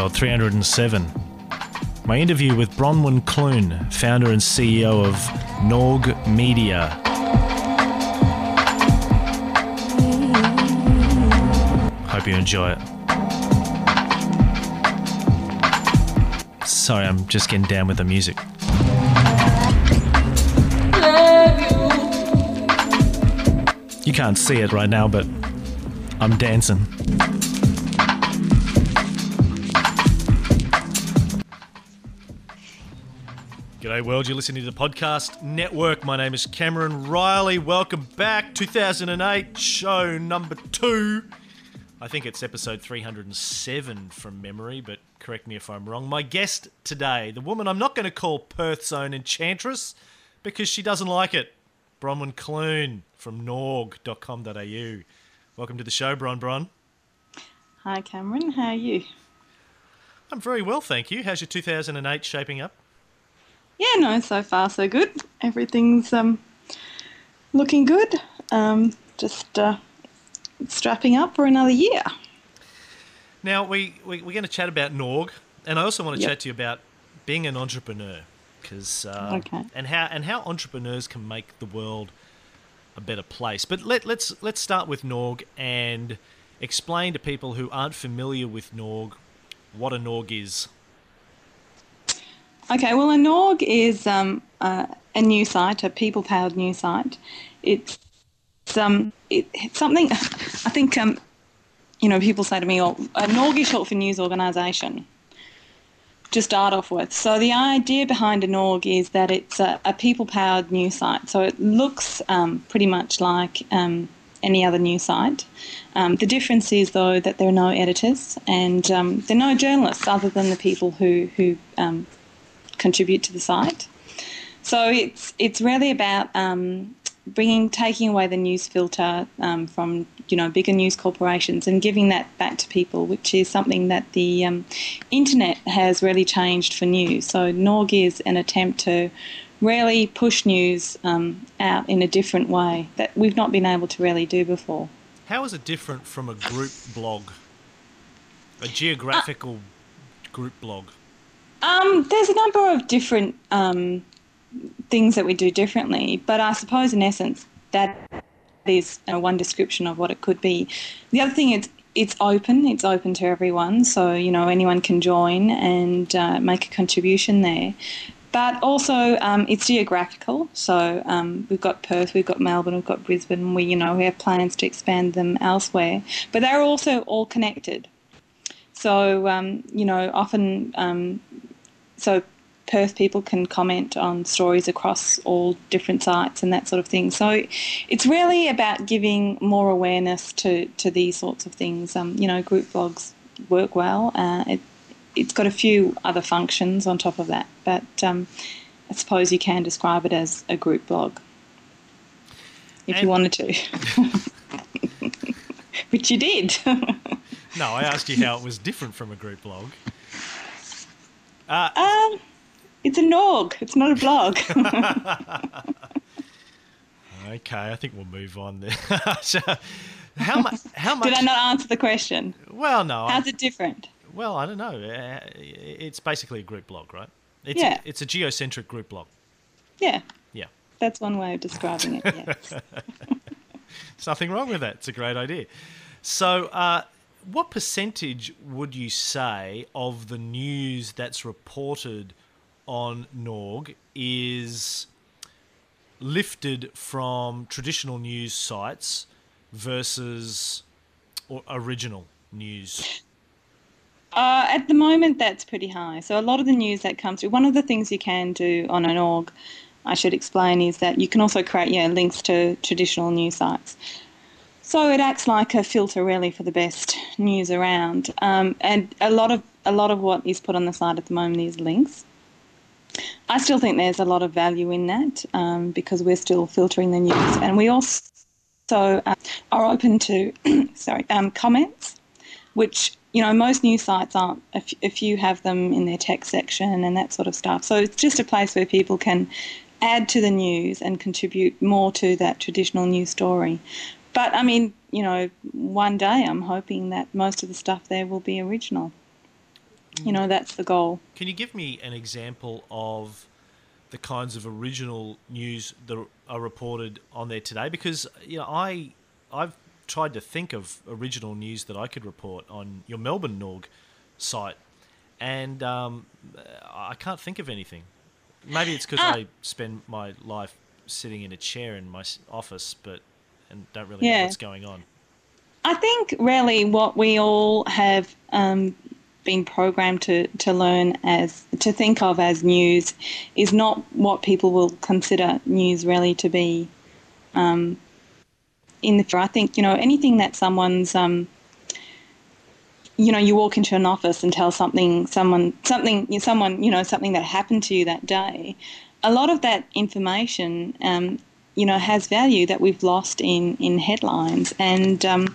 World 307. My interview with Bronwen Clune, founder and CEO of Norg Media. Hope you enjoy it. Sorry, I'm just getting down with the music. You can't see it right now, but I'm dancing. G'day, world. You're listening to the podcast network. My name is Cameron Reilly. Welcome back. 2008, show number two. I think it's episode 307 from memory, but correct me if I'm wrong. My guest today, the woman I'm not going to call Perth's own enchantress because she doesn't like it, Bronwen Clune from norg.com.au. Welcome to the show, Bron Bron. Hi, Cameron. How are you? I'm very well, thank you. How's your 2008 shaping up? Yeah, no, so far so good. Everything's um, looking good. Um, just uh, strapping up for another year. Now, we, we, are going to chat about Norg, and I also want to Yep. chat to you about being an entrepreneur. Cause, uh, Okay. and how and how entrepreneurs can make the world a better place. But let, let's let's start with Norg and explain to people who aren't familiar with Norg what a Norg is. Okay, well, a Norg is um, uh, a new site, a people-powered new site. It's, um, it, it's something. I think um, you know people say to me, "Oh, a Norg is short for news organisation." To start off with, so the idea behind a Norg is that it's a, a people-powered news site. So it looks um, pretty much like um, any other news site. Um, the difference is, though, that there are no editors and um, there are no journalists other than the people who who um, contribute to the site. So it's it's really about um, bringing taking away the news filter um, from you know bigger news corporations and giving that back to people, which is something that the um, internet has really changed for news. So Norg is an attempt to really push news um, out in a different way that we've not been able to really do before. How is it different from a group blog, a geographical group blog? Um, there's a number of different um, things that we do differently, but I suppose in essence that is uh, one description of what it could be. The other thing is it's open. It's open to everyone, so you know anyone can join and uh, make a contribution there. But also, um, it's geographical. So um, we've got Perth, we've got Melbourne, we've got Brisbane. We, you know, we have plans to expand them elsewhere. But they're also all connected. So um, you know, often um, so Perth people can comment on stories across all different sites and that sort of thing. So it's really about giving more awareness to, to these sorts of things. Um, you know, group blogs work well. Uh, it, it's got a few other functions on top of that, but um, I suppose you can describe it as a group blog if And- you wanted to, which you did. No, I asked you how it was different from a group blog. Uh, um, it's a Norg. It's not a blog. Okay, I think we'll move on then. so, how much? How much? Did I not answer the question? Well, no. I- How's it different? well, I don't know. Uh, It's basically a group blog, right? It's Yeah. A, it's a geocentric group blog. Yeah, Yeah. that's one way of describing it. Yes. There's nothing wrong with that. It's a great idea. So, uh, what percentage would you say of the news that's reported on Norg is lifted from traditional news sites versus or original news? Uh, at the moment, that's pretty high. So a lot of the news that comes through. One of the things you can do on an org, I should explain, is that you can also create yeah links to traditional news sites. So it acts like a filter really for the best news around. Um, and a lot of a lot of what is put on the site at the moment is links. I still think there's a lot of value in that um, because we're still filtering the news, and we also uh, are open to sorry um, comments, which you know most news sites aren't. A, f- a few have them in their text section and that sort of stuff. So it's just a place where people can add to the news and contribute more to that traditional news story. But I mean, you know, one day I'm hoping that most of the stuff there will be original. you know, that's the goal. Can you give me an example of the kinds of original news that are reported on there today? Because you know, I I've tried to think of original news that I could report on your Melbourne Norg site, and um, I can't think of anything. Maybe it's because uh, I spend my life sitting in a chair in my office, but and don't really yeah. know what's going on. I think really what we all have um, been programmed to, to learn as to think of as news is not what people will consider news really to be. Um, in the future. I think you know anything that someone's um, you know you walk into an office and tell something someone something someone you know something that happened to you that day. A lot of that information um, you know has value that we've lost in in headlines and. Um,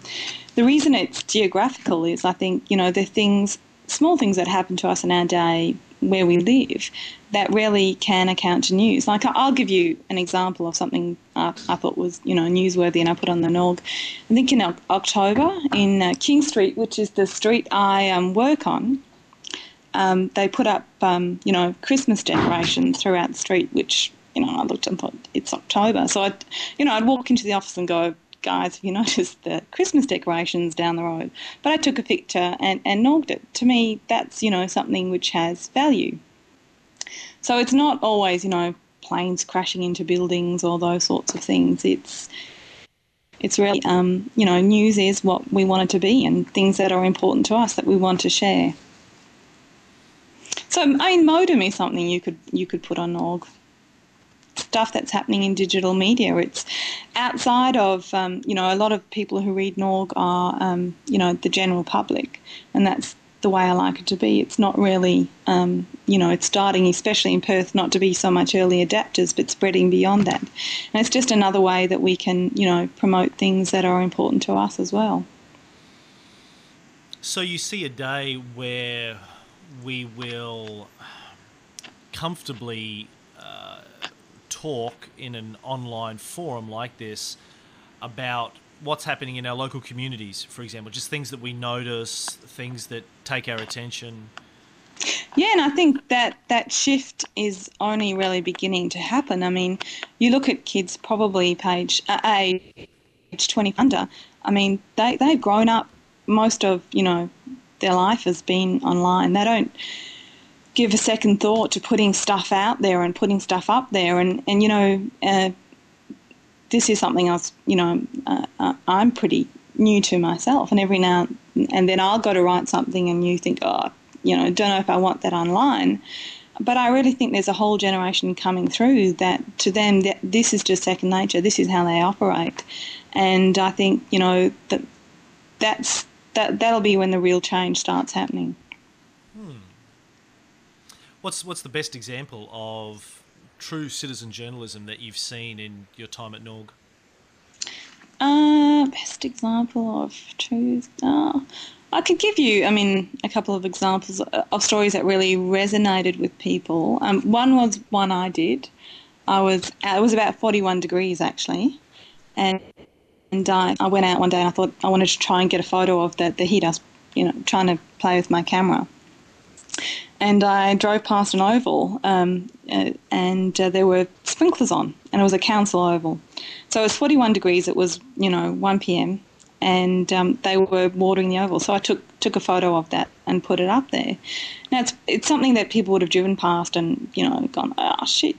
the reason it's geographical is I think, you know, the things small things that happen to us in our day where we live that really can account to news. Like I'll give you an example of something I, I thought was you know newsworthy, and I put on the Norg. I think in October in uh, King Street, which is the street I um, work on, um, they put up um, you know Christmas decorations throughout the street, which you know I looked and thought it's October, so I you know I'd walk into the office and go guys, have you noticed the Christmas decorations down the road? But I took a picture and, and nogged it. To me, that's, you know, something which has value. So it's not always, you know, planes crashing into buildings or those sorts of things. It's it's really, um, you know, news is what we want it to be and things that are important to us that we want to share. So, I mean, modem is something you could you could put on org stuff that's happening in digital media. It's outside of, um, you know, a lot of people who read Norg are, um, you know, the general public, and that's the way I like it to be. It's not really, um, you know, it's starting, especially in Perth, not to be so much early adapters, but spreading beyond that. And it's just another way that we can, you know, promote things that are important to us as well. So you see a day where we will comfortably talk in an online forum like this about what's happening in our local communities, for example, just things that we notice, things that take our attention. Yeah, and I think that that shift is only really beginning to happen. I mean, you look at kids probably page uh, age 20 under. I mean, they they've grown up. Most of you know their life has been online. They don't give a second thought to putting stuff out there and putting stuff up there. And, and you know, uh, this is something was, you know, uh, uh, I'm pretty new to myself. And every now and then I'll go to write something and you think, oh, you know, don't know if I want that online. But I really think there's a whole generation coming through that to them that this is just second nature. This is how they operate, and I think you know that that's that that'll be when the real change starts happening. What's what's the best example of true citizen journalism that you've seen in your time at Norg? Uh, best example of true. Uh, I could give you, I mean, a couple of examples of stories that really resonated with people. Um, one was one I did. I was it was about 41 degrees actually, and and I, I went out one day and I thought I wanted to try and get a photo of the the heat. I was, you know, trying to play with my camera, and I drove past an oval, um, uh, and uh, there were sprinklers on, and it was a council oval. So it was 41 degrees. It was you know 1 p.m. and um, they were watering the oval. So I took took a photo of that and put it up there. Now it's it's something that people would have driven past and you know gone, oh shit,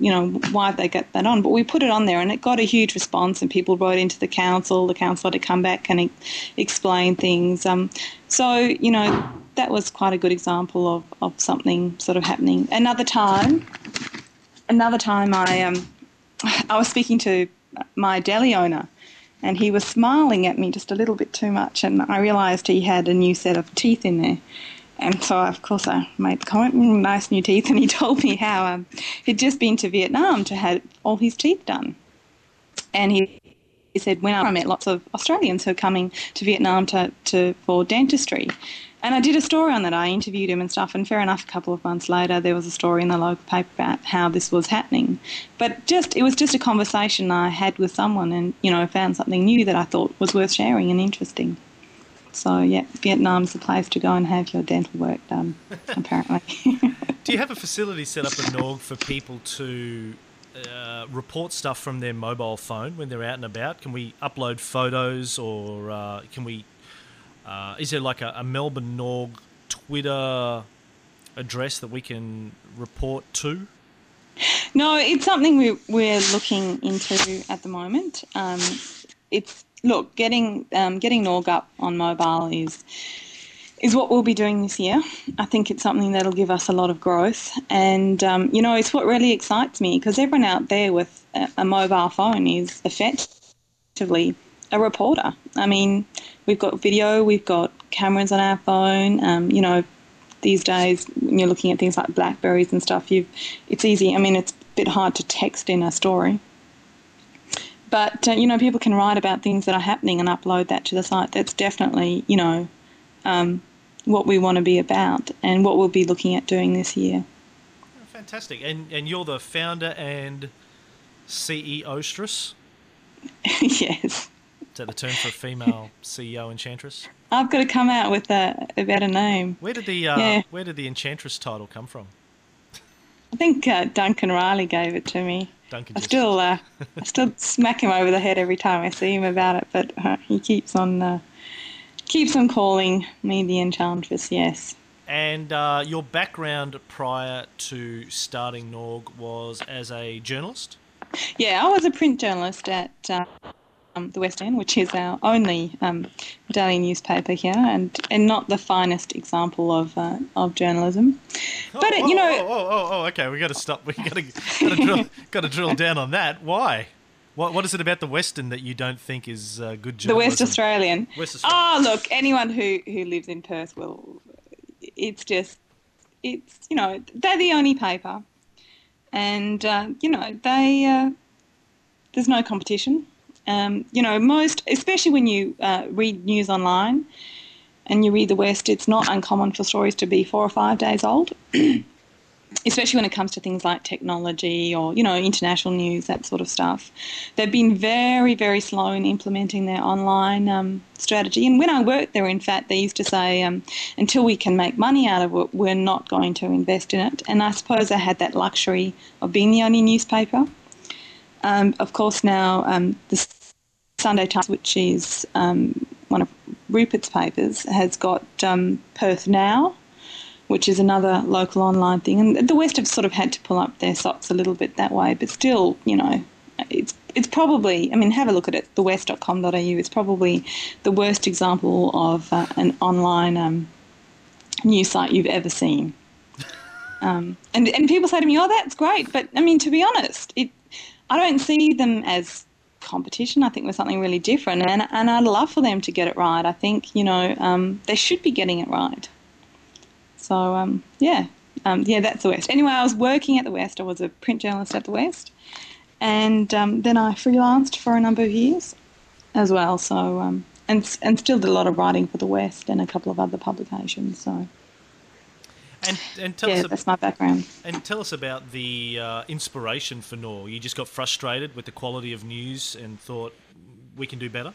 you know, why have they got that on? But we put it on there and it got a huge response, and people wrote into the council. The council had to come back and explain things. Um, so, you know, that was quite a good example of, of something sort of happening. Another time, another time I, um, I was speaking to my deli owner and he was smiling at me just a little bit too much and I realised he had a new set of teeth in there. And so, of course, I made the comment, mm, nice new teeth. And he told me how um, he'd just been to Vietnam to have all his teeth done. And he, he said, when I met lots of Australians who are coming to Vietnam to, to for dentistry. And I did a story on that. I interviewed him and stuff. And fair enough, a couple of months later, there was a story in the local paper about how this was happening. But just it was just a conversation I had with someone, and you know, found something new that I thought was worth sharing and interesting. So yeah, Vietnam's the place to go and have your dental work done. apparently. Do you have a facility set up at Norg for people to uh, report stuff from their mobile phone when they're out and about? Can we upload photos, or uh, can we? Uh, is there like a, a Melbourne Norg Twitter address that we can report to? No, it's something we, we're looking into at the moment. Um, it's look getting um, getting Norg up on mobile is is what we'll be doing this year. I think it's something that'll give us a lot of growth, and um, you know, it's what really excites me because everyone out there with a, a mobile phone is effectively a reporter. I mean, we've got video, we've got cameras on our phone. Um, you know, these days when you're looking at things like blackberries and stuff, you it's easy. I mean, it's a bit hard to text in a story. But uh, you know, people can write about things that are happening and upload that to the site. That's definitely you know um, what we want to be about and what we'll be looking at doing this year. Fantastic! And and you're the founder and CEO Stress. yes. Is that the term for a female CEO enchantress? I've got to come out with a, a better name. Where did the uh, yeah. where did the enchantress title come from? I think uh, Duncan Riley gave it to me. Duncan I still uh, I still smack him over the head every time I see him about it, but uh, he keeps on uh, keeps on calling me the enchantress. Yes. And uh, your background prior to starting Norg was as a journalist. Yeah, I was a print journalist at um, the West End, which is our only um, daily newspaper here, and, and not the finest example of uh, of journalism. Oh, but it, you oh, know, oh, oh, oh, oh, okay, we got to stop. We got to got to drill, got to drill down on that. Why? What what is it about the Western that you don't think is uh, good journalism? The West Australian. West Australian. Oh, look, anyone who who lives in Perth will. It's just, it's you know they're the only paper, and uh, you know they. Uh, there's no competition. Um, you know, most, especially when you uh, read news online and you read the West, it's not uncommon for stories to be four or five days old, especially when it comes to things like technology or, you know, international news, that sort of stuff. They've been very, very slow in implementing their online um, strategy. And when I worked there, in fact, they used to say, um, until we can make money out of it, we're not going to invest in it. And I suppose I had that luxury of being the only newspaper. Um, of course, now um, the Sunday Times, which is um, one of Rupert's papers, has got um, Perth Now, which is another local online thing. And the West have sort of had to pull up their socks a little bit that way, but still, you know, it's it's probably, I mean, have a look at it, thewest.com.au. It's probably the worst example of uh, an online um, news site you've ever seen. Um, and, and people say to me, oh, that's great. But I mean, to be honest, it, I don't see them as competition. I think was something really different, and and I'd love for them to get it right. I think you know um, they should be getting it right. So um, yeah, um, yeah, that's the West. Anyway, I was working at the West. I was a print journalist at the West, and um, then I freelanced for a number of years as well. So um, and and still did a lot of writing for the West and a couple of other publications. So. And, and tell yeah, us that's my background. And tell us about the uh, inspiration for Norg. You just got frustrated with the quality of news and thought we can do better.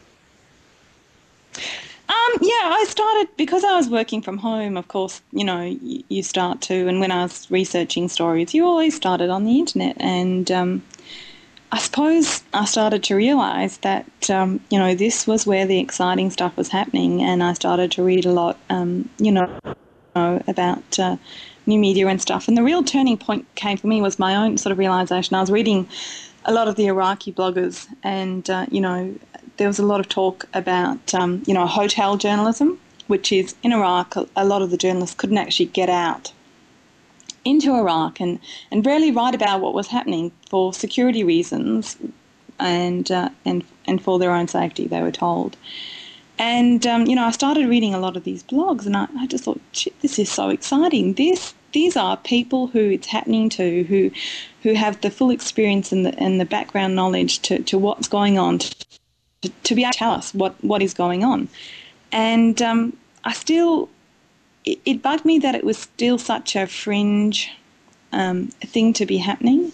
Um, yeah, I started because I was working from home. Of course, you know you, you, start to, and when I was researching stories, you always started on the internet, and um, I suppose I started to realise that um, you know this was where the exciting stuff was happening, and I started to read a lot. Um, you know know about uh, new media and stuff. And the real turning point came for me was my own sort of realization. I was reading a lot of the Iraqi bloggers, and uh, you know, there was a lot of talk about um, you know hotel journalism, which is in Iraq. A lot of the journalists couldn't actually get out into Iraq and and really write about what was happening for security reasons, and uh, and and for their own safety. They were told. And um, you know, I started reading a lot of these blogs, and I, I just thought, this is so exciting. This these are people who it's happening to, who who have the full experience and the and the background knowledge to, to what's going on, to, to be able to tell us what, what is going on. And um, I still, it, it, bugged me that it was still such a fringe um, thing to be happening.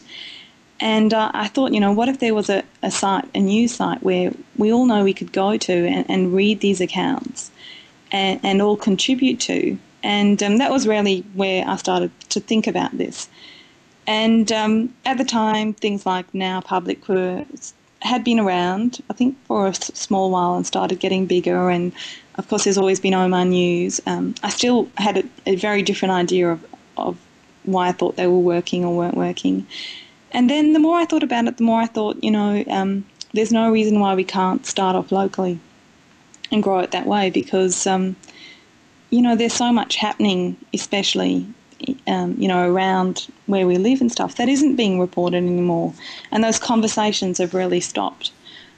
And uh, I thought, you know, what if there was a, a site, a news site, where we all know we could go to and, and read these accounts and, and all contribute to. And um, that was really where I started to think about this. And um, at the time, things like NowPublic were had been around, I think, for a small while and started getting bigger. And of course, there's always been OhmyNews. Um, I still had a, a, very different idea of, of why I thought they were working or weren't working. And then the more I thought about it, the more I thought, you know, um, there's no reason why we can't start off locally and grow it that way because, um, you know, there's so much happening, especially um, you know, around where we live and stuff, that isn't being reported anymore. And those conversations have really stopped.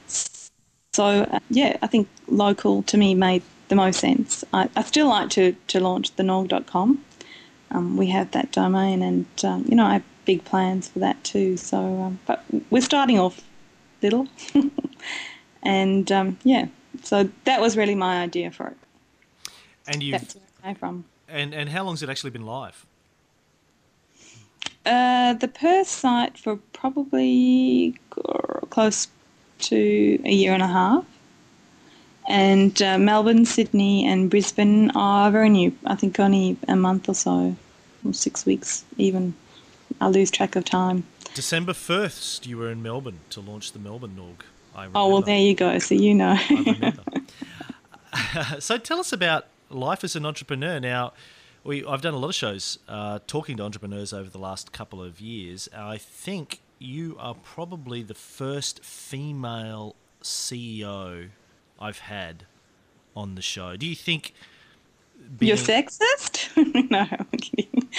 So, uh, yeah, I think local to me made the most sense. I, I still like to, to launch the Norg.com. Um, we have that domain, and, um, you know, I big plans for that too. So, um, but we're starting off little. and, um, yeah, so that was really my idea for it. And you That's where I came from. And, and how long has it actually been live? Uh, the Perth site for probably close to a year and a half. And uh, Melbourne, Sydney, and Brisbane are very new. I think only a month or so, or six weeks even. I lose track of time. December 1st, you were in Melbourne to launch the Melbourne Norg. oh, well, there you go. So you know. so tell us about life as an entrepreneur. Now, we I've done a lot of shows uh, talking to entrepreneurs over the last couple of years. I think you are probably the first female CEO I've had on the show. Do you think you're sexist? no, I'm kidding.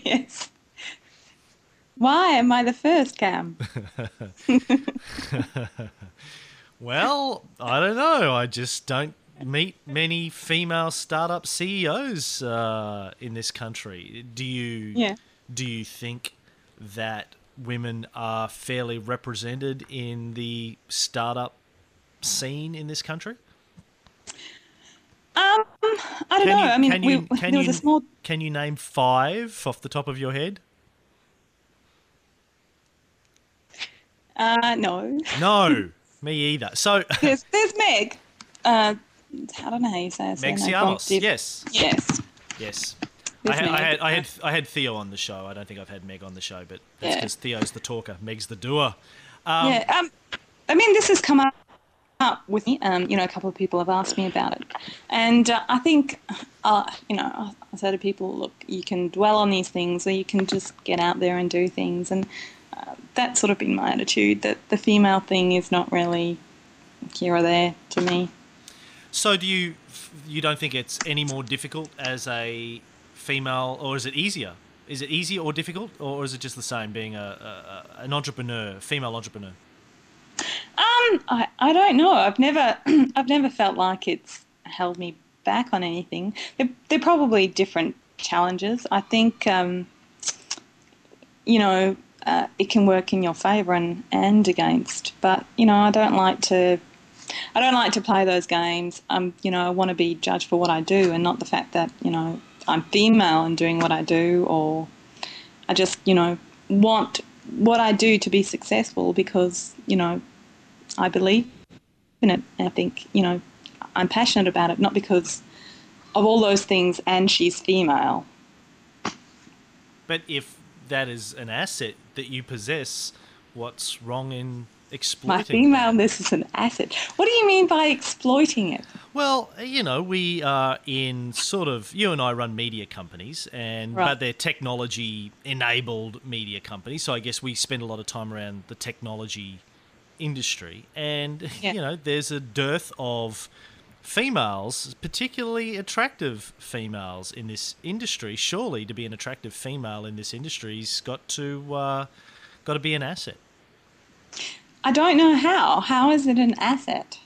yes. Why am I the first, Cam? well, I don't know. I just don't meet many female startup CEOs uh, in this country. Do you yeah. do you think that women are fairly represented in the startup scene in this country? Um, I don't can know. You, I mean, can you, we, there was you, a small. Can you name five off the top of your head? Uh, no. No, me either. So there's there's Meg. Uh, I don't know how you say it. Mexianos. Yes. Yes. Yes. I had, I had, I had I had Theo on the show. I don't think I've had Meg on the show, but that's because yeah. Theo's the talker, Meg's the doer. Um, yeah, um, I mean, this has come up, up with me. Um, you know, a couple of people have asked me about it, and uh, I think, uh, you know, I say to people, look, you can dwell on these things, or you can just get out there and do things, and uh, that's sort of been my attitude. That the female thing is not really here or there to me. So do you you don't think it's any more difficult as a female, or is it easier? Is it easier or difficult, or is it just the same being a, a an entrepreneur, female entrepreneur? Um, I, I don't know. I've never I've never felt like it's held me back on anything. They're, they're probably different challenges. I think um, you know uh, it can work in your favour and and against. But you know I don't like to I don't like to play those games. Um, you know, I want to be judged for what I do and not the fact that you know I'm female and doing what I do, or I just you know want what I do to be successful because you know I believe in it. And I think you know I'm passionate about it, not because of all those things. And she's female. But if that is an asset that you possess, what's wrong in exploiting. My femaleness is an asset. What do you mean by exploiting it? Well, uh, you know, we are in sort of you and I run media companies, and right. but they're technology-enabled media companies. So I guess we spend a lot of time around the technology industry, and yeah. you know, there's a dearth of females, particularly attractive females in this industry. Surely, to be an attractive female in this industry's got to uh, got to be an asset. I don't know how. How is it an asset?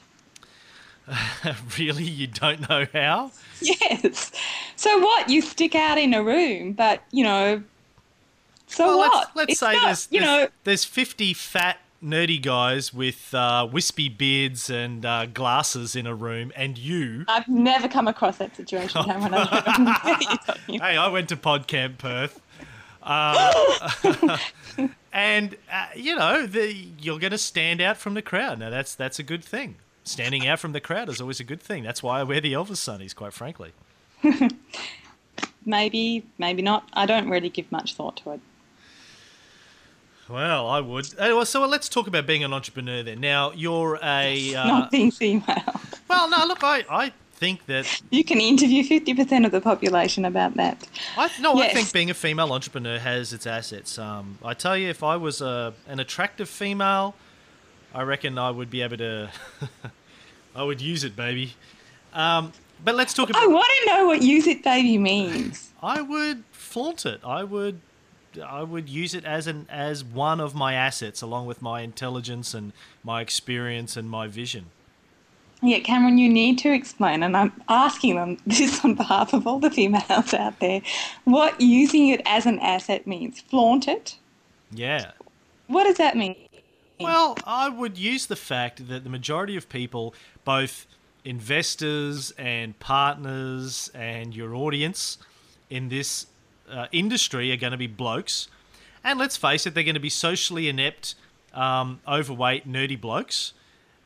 really? You don't know how? Yes. So what? You stick out in a room, but, you know, so well, what? Let's, let's say not, there's, you know, there's 50 fat nerdy guys with uh, wispy beards and uh, glasses in a room, and you. I've never come across that situation. hey, I went to PodCamp Perth. Uh, and uh, you know the, you're going to stand out from the crowd. Now that's that's a good thing. standing out from the crowd is always a good thing. That's why I wear the Elvis sunnies, quite frankly. maybe, maybe not. I don't really give much thought to it. Well, I would. Uh, So let's talk about being an entrepreneur then. Now, you're a. Uh, Not being female. well, no, look, I, I think that. You can interview 50% of the population about that. I, no, I think being a female entrepreneur has its assets. Um, I tell you, if I was a, an attractive female, I reckon I would be able to. I would use it, baby. Um, but let's talk about. I want to know what use it baby means. I would flaunt it. I would I would use it as an as one of my assets along with my intelligence and my experience and my vision. Yeah, Cameron, you need to explain, and I'm asking them this on behalf of all the females out there, what using it as an asset means. Flaunt it? Yeah. What does that mean? Well, I would use the fact that the majority of people, both investors and partners and your audience in this uh, industry, are going to be blokes. And let's face it, they're going to be socially inept, um, overweight, nerdy blokes.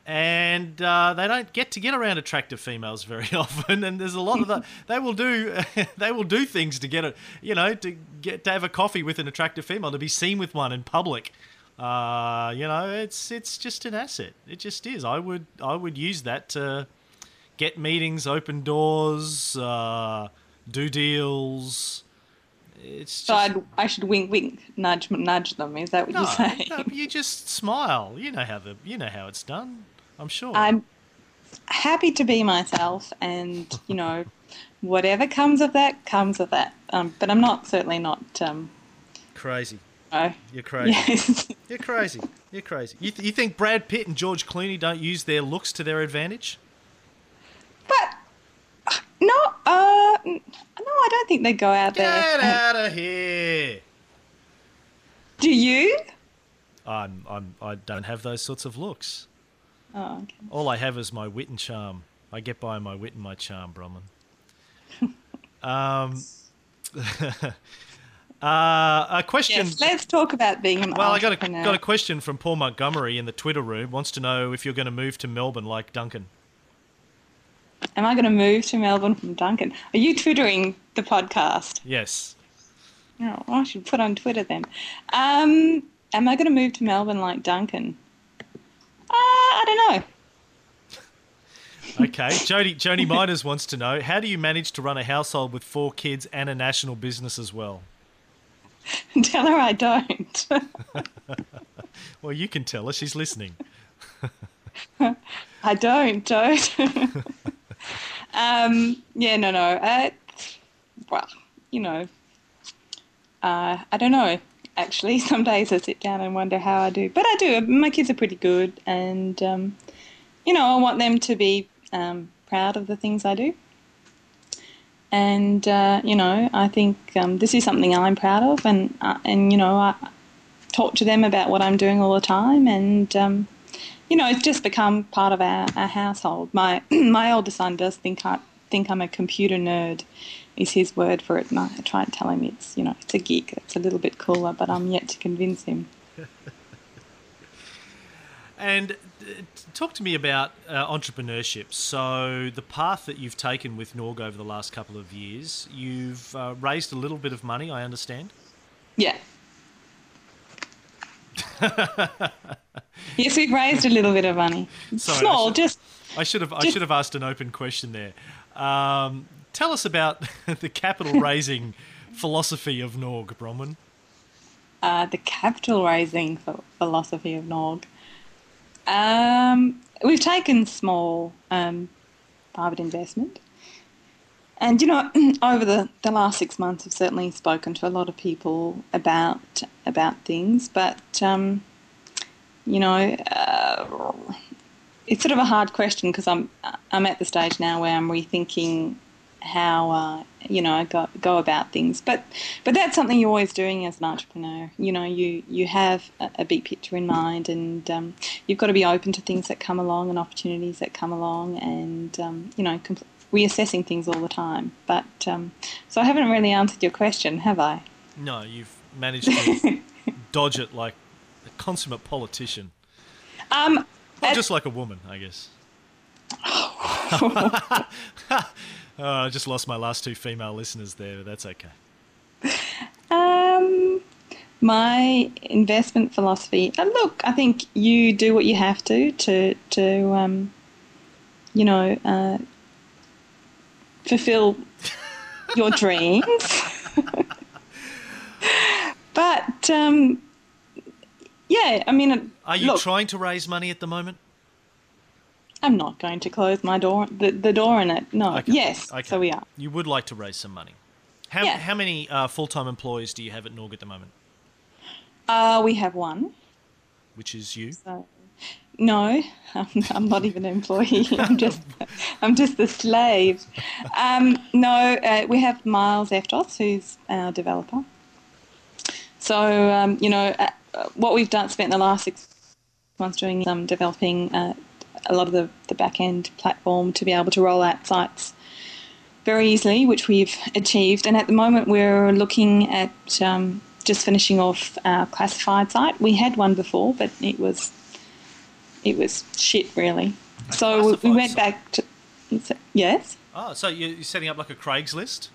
And uh, they don't get to get around attractive females very often, and there's a lot of the they will do they will do things to get a you know to get to have a coffee with an attractive female to be seen with one in public. Uh, you know, it's it's just an asset. It just is. I would I would use that to get meetings, open doors, uh, do deals. It's just So I'd, I should wink, wink, nudge, nudge them. Is that what no, you're saying? no, you just smile. You know how the you know how it's done. I'm sure. I'm happy to be myself, and you know, whatever comes of that comes of that. Um, but I'm not certainly not. Um, crazy. oh, You're crazy. yes. You're crazy. You're crazy. You, th- you think Brad Pitt and George Clooney don't use their looks to their advantage? But no, uh, no, I don't think they go out Get there. Get out of here. Do you? I'm, I'm, I don't have those sorts of looks. Oh, okay. All I have is my wit and charm. I get by my wit and my charm, Brahman. um, uh, a question. Yes, let's talk about being an well, I got a got a question from Paul Montgomery in the Twitter room. Wants to know if you're going to move to Melbourne like Duncan. Am I going to move to Melbourne from Duncan? Are you twittering the podcast? Yes. Oh, I should put on Twitter then. Um, am I going to move to Melbourne like Duncan? Uh, I don't know. Okay. Jody Jody Miners wants to know how do you manage to run a household with four kids and a national business as well? Tell her I don't. Well, you can tell her. She's listening. I don't, don't. Um, yeah, no, no. Uh, well, you know, uh, I don't know. Actually, some days I sit down and wonder how I do, but I do. My kids are pretty good, and um, you know, I want them to be um, proud of the things I do. And uh, you know, I think um, this is something I'm proud of, and uh, and you know, I talk to them about what I'm doing all the time, and um, you know, it's just become part of our, our household. My my older son does think I think I'm a computer nerd, is his word for it, and I try and tell him it's you know it's a geek, it's a little bit cooler, but I'm yet to convince him. And uh, talk to me about uh, entrepreneurship. So, the path that you've taken with Norg over the last couple of years, you've uh, raised a little bit of money, I understand. Yeah. yes, we've raised a little bit of money. Sorry, I Small, should- just I should have I should have asked an open question there. Um, tell us about the capital raising philosophy of Norg, Bronwen. uh, the capital raising philosophy of Norg. Um, we've taken small um, private investment. And, you know, over the, the last six months, I've certainly spoken to a lot of people about about things, but, um, you know, uh, it's sort of a hard question because I'm I'm at the stage now where I'm rethinking how uh, you know I go go about things. But but that's something you're always doing as an entrepreneur. You know, you you have a, a big picture in mind, and um, you've got to be open to things that come along and opportunities that come along, and um, you know, compl- reassessing things all the time. But um, so I haven't really answered your question, have I? No, you've managed to dodge it like consummate politician, Um, at- just like a woman, I guess. oh, I just lost my last two female listeners there, but that's okay. Um, my investment philosophy. Uh, look, I think you do what you have to to to um, you know uh, fulfill your dreams. but um, yeah, I mean, are you look, trying to raise money at the moment? I'm not going to close my door, the, the door in it. No. Okay. Yes. Okay. So we are. You would like to raise some money. How, Yeah. how many uh, full time employees do you have at Norg at the moment? Uh, we have one. Which is you? So, no, I'm, I'm not even an employee. I'm just, I'm just a slave. Um, no, uh, we have Myles Eftos, who's our developer. So, um, you know, uh, what we've done, spent the last six months doing, um, developing uh, a lot of the, the back end platform to be able to roll out sites very easily, which we've achieved. And at the moment, we're looking at um, just finishing off our classified site. We had one before, but it was it was shit, really. A So we, we went site? back to yes, Oh, so you're setting up like a Craigslist?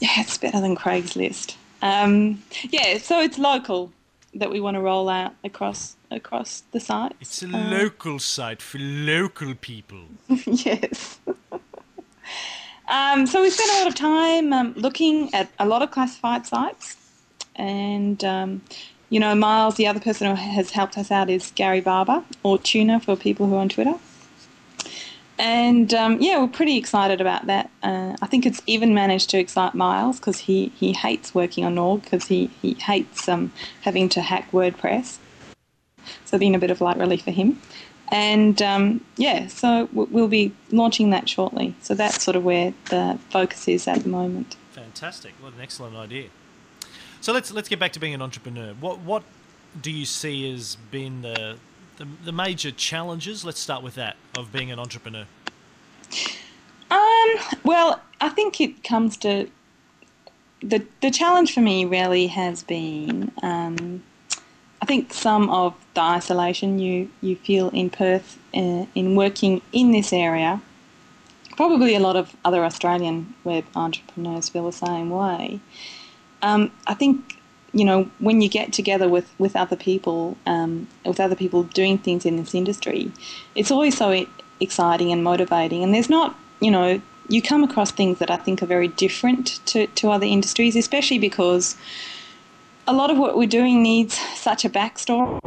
yeah, it's better than Craigslist. Um, yeah, so it's local that we want to roll out across across the site. It's a Uh, local site for local people. yes. um, so we spent a lot of time um, looking at a lot of classified sites, and um, you know, Myles, the other person who has helped us out is Gary Barber, or Tuna for people who are on Twitter. And um, yeah, we're pretty excited about that. Uh, I think it's even managed to excite Myles because he, he hates working on Org because he, he hates um, having to hack WordPress. So being a bit of light relief for him. And um, yeah, so we'll be launching that shortly. So that's sort of where the focus is at the moment. Fantastic! What an excellent idea. So let's let's get back to being an entrepreneur. What what do you see as being the the, the major challenges? Let's start with that of being an entrepreneur. Um, well, I think it comes to the the challenge for me really has been um, I think some of the isolation you you feel in Perth uh, in working in this area. Probably a lot of other Australian web entrepreneurs feel the same way. Um, I think you know when you get together with with other people, um, with other people doing things in this industry, it's always so exciting and motivating. And there's not you know you come across things that I think are very different to to other industries, especially because a lot of what we're doing needs such a backstory.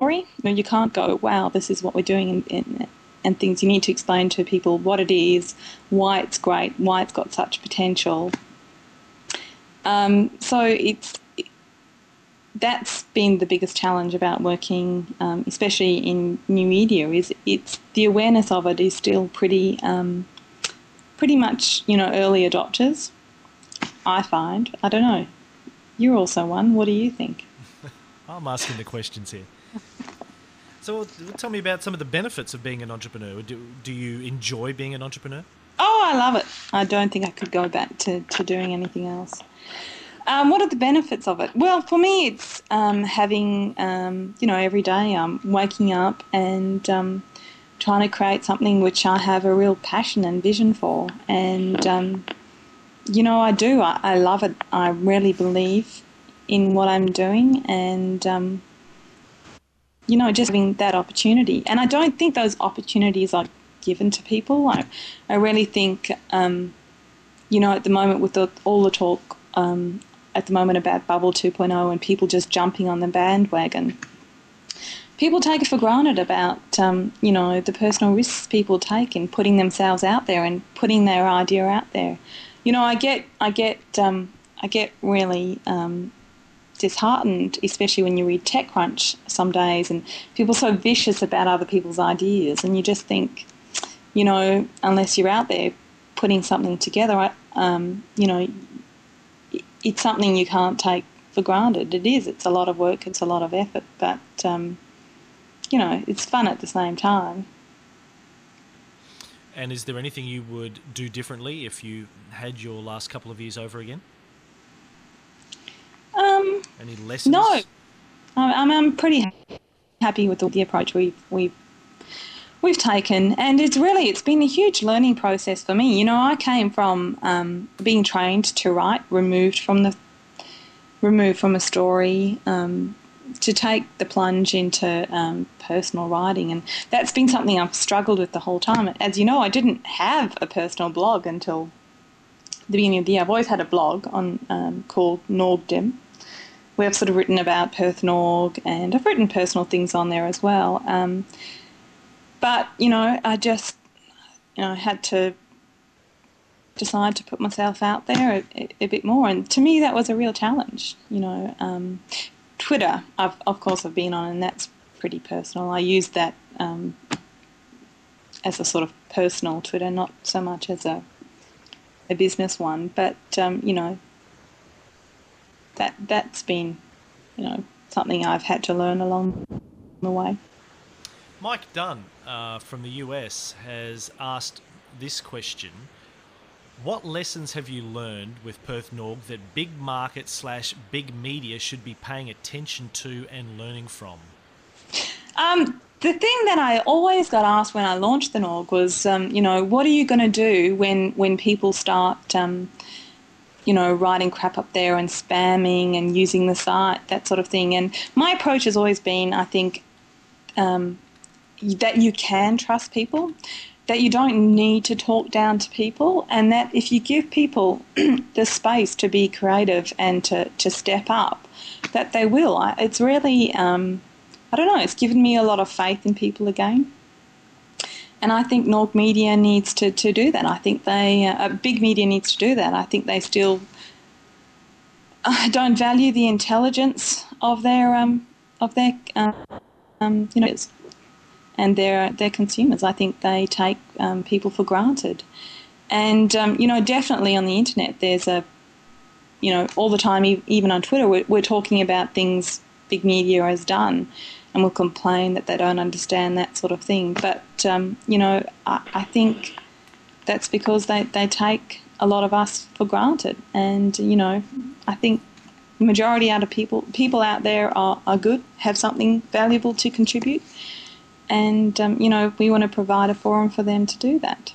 You, know, you can't go, wow, this is what we're doing, and, and things. You need to explain to people what it is, why it's great, why it's got such potential. Um, so it's that's been the biggest challenge about working, um, especially in new media, is it's the awareness of it is still pretty, um, pretty much you know early adopters. I find. I don't know. You're also one. What do you think? I'm asking the questions here. So tell me about some of the benefits of being an entrepreneur. Do, do you enjoy being an entrepreneur? Oh, I love it. I don't think I could go back to, to doing anything else. Um, what are the benefits of it? Well, for me, it's um, having, um, you know, every day I'm waking up and um, trying to create something which I have a real passion and vision for. And, um, you know, I do. I, I love it. I really believe in what I'm doing. And, um, you know, just having that opportunity. And I don't think those opportunities are given to people. I, I really think, you know, at the moment with the, all the talk um, at the moment about Bubble 2.0 and people just jumping on the bandwagon, people take it for granted about, um, you know, the personal risks people take in putting themselves out there and putting their idea out there. You know, I get, I get, um, I get really um, disheartened, especially when you read TechCrunch some days, and people are so vicious about other people's ideas, and you just think, you know, unless you're out there putting something together, um, you know, it's something you can't take for granted. It is. It's a lot of work. It's a lot of effort, but um, you know, it's fun at the same time. And is there anything you would do differently if you had your last couple of years over again? Um, Any lessons? No. I'm, I'm pretty happy with the approach we've we've we've taken, and it's really it's been a huge learning process for me. You know, I came from um, being trained to write, removed from the removed from a story, um, to take the plunge into um, personal writing, and that's been something I've struggled with the whole time. As you know, I didn't have a personal blog until the beginning of the year. I've always had a blog on um, called Norgdim, where I've sort of written about Perth Norg, and I've written personal things on there as well. Um, but you know, I just you know had to decide to put myself out there a, a, bit more, and to me that was a real challenge. You know, um, Twitter, I've, of course, I've been on, and that's pretty personal. I use that um, as a sort of personal Twitter, not so much as a a business one. But um, you know, that that's been you know something I've had to learn along the way. Mike Dunn uh, from the US has asked this question. What lessons have you learned with Perth Norg that big market slash big media should be paying attention to and learning from? Um, the thing that I always got asked when I launched the Norg was, um, you know, what are you going to do when when people start, um, you know, writing crap up there and spamming and using the site, that sort of thing. And my approach has always been, I think, um, that you can trust people, that you don't need to talk down to people, and that if you give people the space to be creative and to, to step up, that they will. It's really, um, I don't know, it's given me a lot of faith in people again. And I think Norg Media needs to, to do that. I think they, uh, big media needs to do that. I think they still uh, don't value the intelligence of their um, of their um, you know and their their consumers. I think they take um, people for granted, and um, you know, definitely on the internet, there's a, you know, all the time, even on Twitter, we're, we're talking about things big media has done, and we'll complain that they don't understand that sort of thing. But um, you know, I, I think that's because they, they take a lot of us for granted, and you know, I think the majority out of people people out there are, are good, have something valuable to contribute and um, you know we want to provide a forum for them to do that.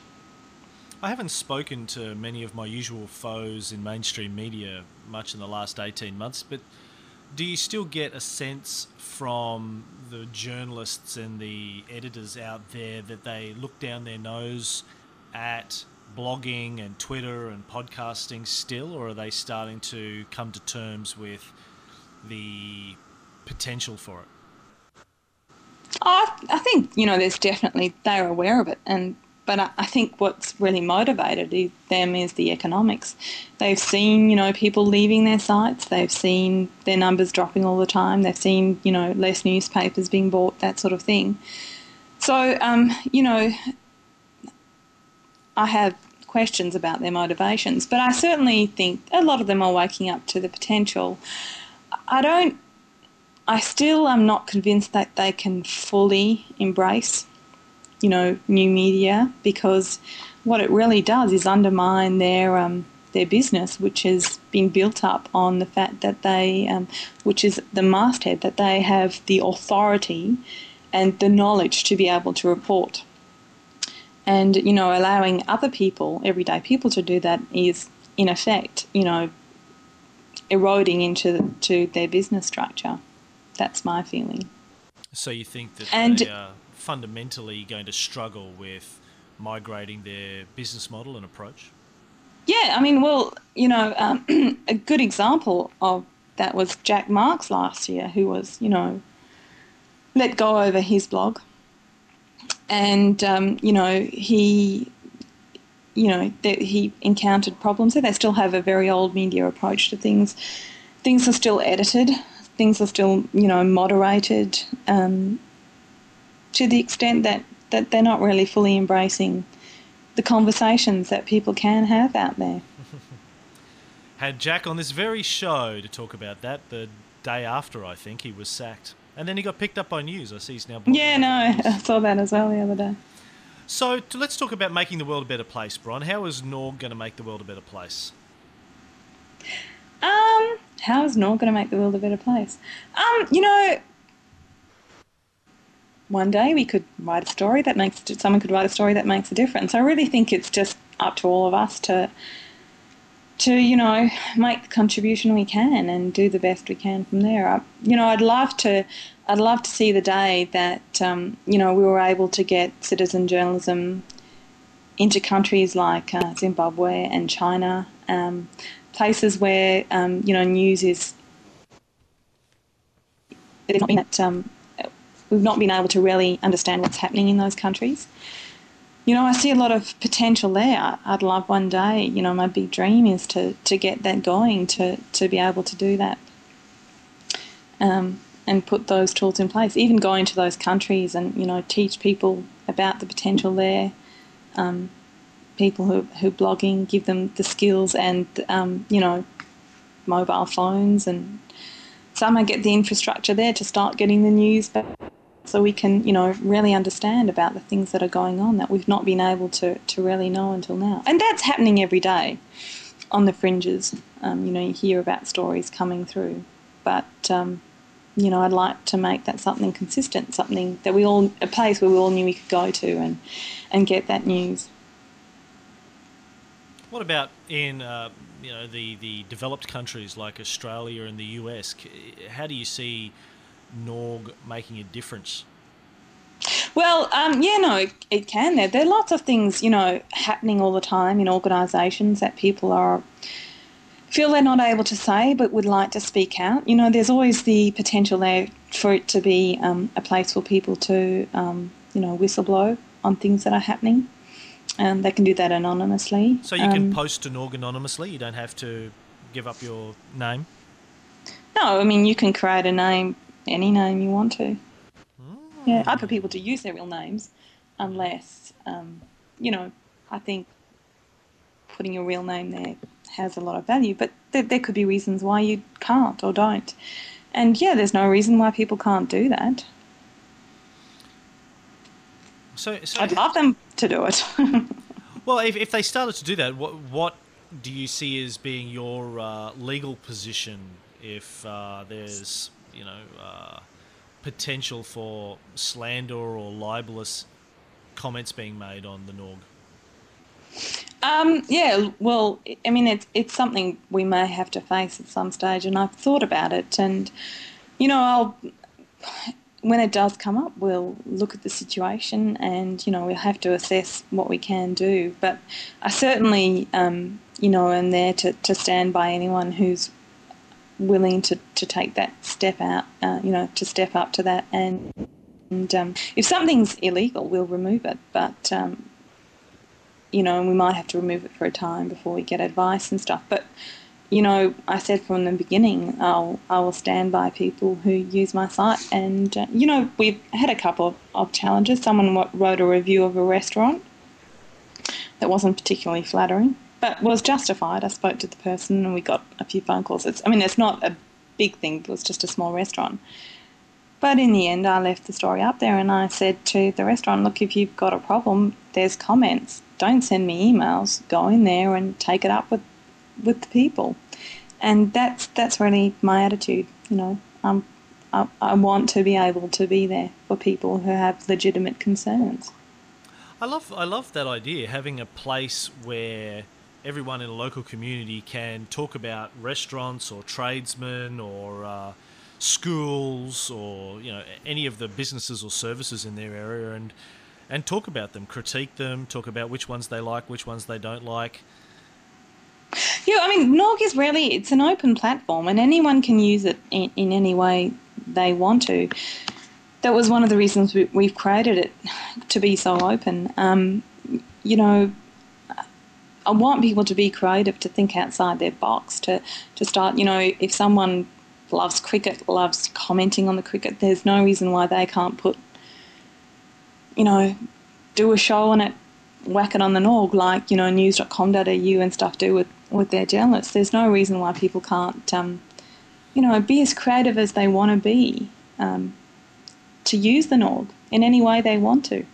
I haven't spoken to many of my usual foes in mainstream media much in the last 18 months, but do you still get a sense from the journalists and the editors out there that they look down their nose at blogging and Twitter and podcasting still, or are they starting to come to terms with the potential for it? I, I think you know there's definitely they're aware of it, and but I, I think what's really motivated them is the economics. They've seen you know people leaving their sites. They've seen their numbers dropping all the time. They've seen you know less newspapers being bought, that sort of thing. So um, you know, I have questions about their motivations, but I certainly think a lot of them are waking up to the potential. I don't I still am not convinced that they can fully embrace, you know, new media because what it really does is undermine their um, their business, which has been built up on the fact that they, um, which is the masthead, that they have the authority and the knowledge to be able to report. And you know, allowing other people, everyday people, to do that is, in effect, you know, eroding into to their business structure. That's my feeling. So you think that and they are fundamentally going to struggle with migrating their business model and approach? Yeah, I mean, well, you know, um, a good example of that was Jack Marx last year, who was, you know, let go over his blog. And, um, you know, he, you know, he encountered problems there. They still have a very old media approach to things. Things are still edited things are still, you know, moderated um, to the extent that, that they're not really fully embracing the conversations that people can have out there. Had Jack on this very show to talk about that the day after, I think, he was sacked. And then he got picked up by news. I see he's now. Yeah, no, I saw that as well the other day. So to, let's talk about making the world a better place, Bron. How is Norg going to make the world a better place? Um, how is Norg going to make the world a better place? Um, you know, one day we could write a story that makes someone could write a story that makes a difference. I really think it's just up to all of us to to you know make the contribution we can and do the best we can from there. I, you know, I'd love to I'd love to see the day that um, you know we were able to get citizen journalism into countries like uh, Zimbabwe and China, um, places where um, you know news is not That, um, we've not been able to really understand what's happening in those countries. You know, I see a lot of potential there. I'd love one day, you know, my big dream is to, to get that going, to, to be able to do that um, and put those tools in place. Even going to those countries and, you know, teach people about the potential there. Um, people who, who are blogging, give them the skills and, um, you know, mobile phones and somehow get the infrastructure there to start getting the news back so we can, you know, really understand about the things that are going on that we've not been able to, to really know until now. And that's happening every day on the fringes. Um, you know, you hear about stories coming through. But, um, you know, I'd like to make that something consistent, something that we all, a place where we all knew we could go to and, and get that news. What about in, uh, you know, the, the developed countries like Australia and the US? How do you see Norg making a difference? Well, um, yeah, no, it, it, can. There, there are lots of things, you know, happening all the time in organisations that people are feel they're not able to say, but would like to speak out. You know, there's always the potential there for it to be um, a place for people to, um, you know, whistleblow on things that are happening. And they can do that anonymously. So you can um, post to Norg anonymously. You don't have to give up your name. No, I mean you can create a name any name you want to. Mm. Yeah, for people to use their real names, unless, um, you know, I think putting your real name there has a lot of value. But there, there could be reasons why you can't or don't. And yeah, there's no reason why people can't do that. So, so I'd love them to do it. well, if, if they started to do that, what what do you see as being your uh, legal position if uh, there's you know, uh, potential for slander or libelous comments being made on the Norg? Um, yeah, well, I mean, it's it's something we may have to face at some stage, and I've thought about it, and you know, I'll when it does come up, we'll look at the situation, and you know, we'll have to assess what we can do. But I certainly, um, you know, am there to, to stand by anyone who's willing to, to take that step out, uh, you know, to step up to that. And, and um, if something's illegal, we'll remove it. But, um, you know, and we might have to remove it for a time before we get advice and stuff. But, you know, I said from the beginning, I'll, I will stand by people who use my site. And, uh, you know, we've had a couple of, of challenges. Someone wrote a review of a restaurant that wasn't particularly flattering but was justified. I spoke to the person and we got a few phone calls. It's, I mean, it's not a big thing, it was just a small restaurant. But in the end, I left the story up there and I said to the restaurant, look, if you've got a problem, there's comments. Don't send me emails. Go in there and take it up with, with the people. And that's, that's really my attitude, you know. Um, I, I want to be able to be there for people who have legitimate concerns. I love I love that idea having a place where everyone in a local community can talk about restaurants or tradesmen or uh, schools or you know any of the businesses or services in their area and and talk about them, critique them, talk about which ones they like, which ones they don't like. Yeah, I mean, Norg is really it's an open platform, and anyone can use it in, in any way they want to. That was one of the reasons we, have created it to be so open. Um, you know, I want people to be creative, to think outside their box, to, to start, you know, if someone loves cricket, loves commenting on the cricket, there's no reason why they can't put, you know, do a show on it, whack it on the Norg like, you know, news.com.au and stuff do with, with their journalists. There's no reason why people can't, um, you know, be as creative as they want to be um, to use the Norg in any way they want to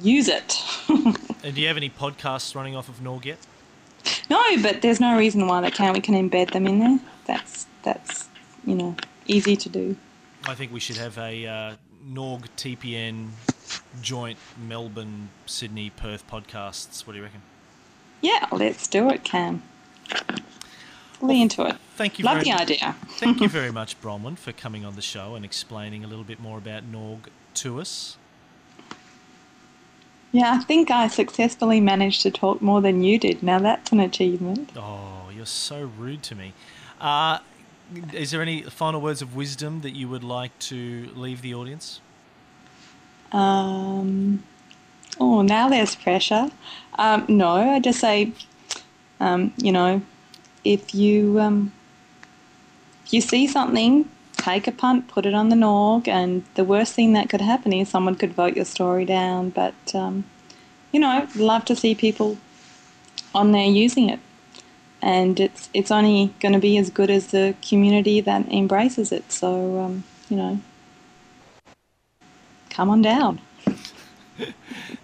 use it. and do you have any podcasts running off of Norg yet? No, but there's no reason why they can't. We can embed them in there. That's that's you know easy to do. I think we should have a uh, Norg TPN joint Melbourne, Sydney, Perth podcasts. What do you reckon? Yeah, let's do it, Cam. Fully into it. Thank you. Love the idea. thank you very much, Bronwen, for coming on the show and explaining a little bit more about Norg to us. Yeah, I think I successfully managed to talk more than you did. Now that's an achievement. Oh, you're so rude to me. Uh, is there any final words of wisdom that you would like to leave the audience? Um, oh, now there's pressure. Um, no, I just say, um, you know, if you um, if you see something, take a punt, put it on the Norg, and the worst thing that could happen is someone could vote your story down. But um, you know, love to see people on there using it, and it's it's only going to be as good as the community that embraces it. So um, you know, come on down.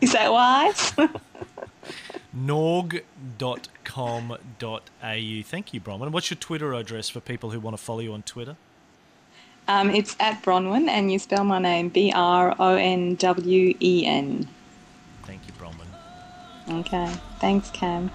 Is that wise? Norg.com.au. Thank you, Bronwen. What's your Twitter address for people who want to follow you on Twitter? um, it's at Bronwen, and you spell my name B R O N W E N. Thank you, Bronwen. Okay. Thanks, Cam.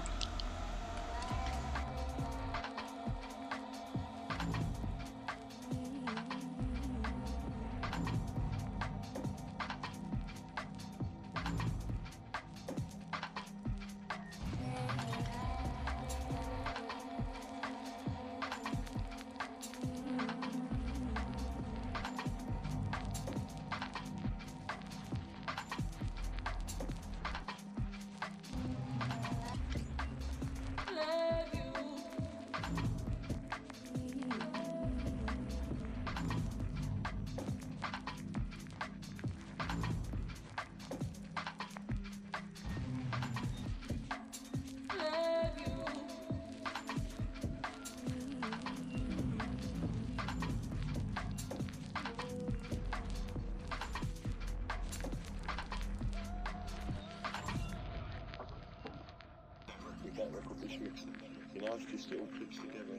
With that record this week.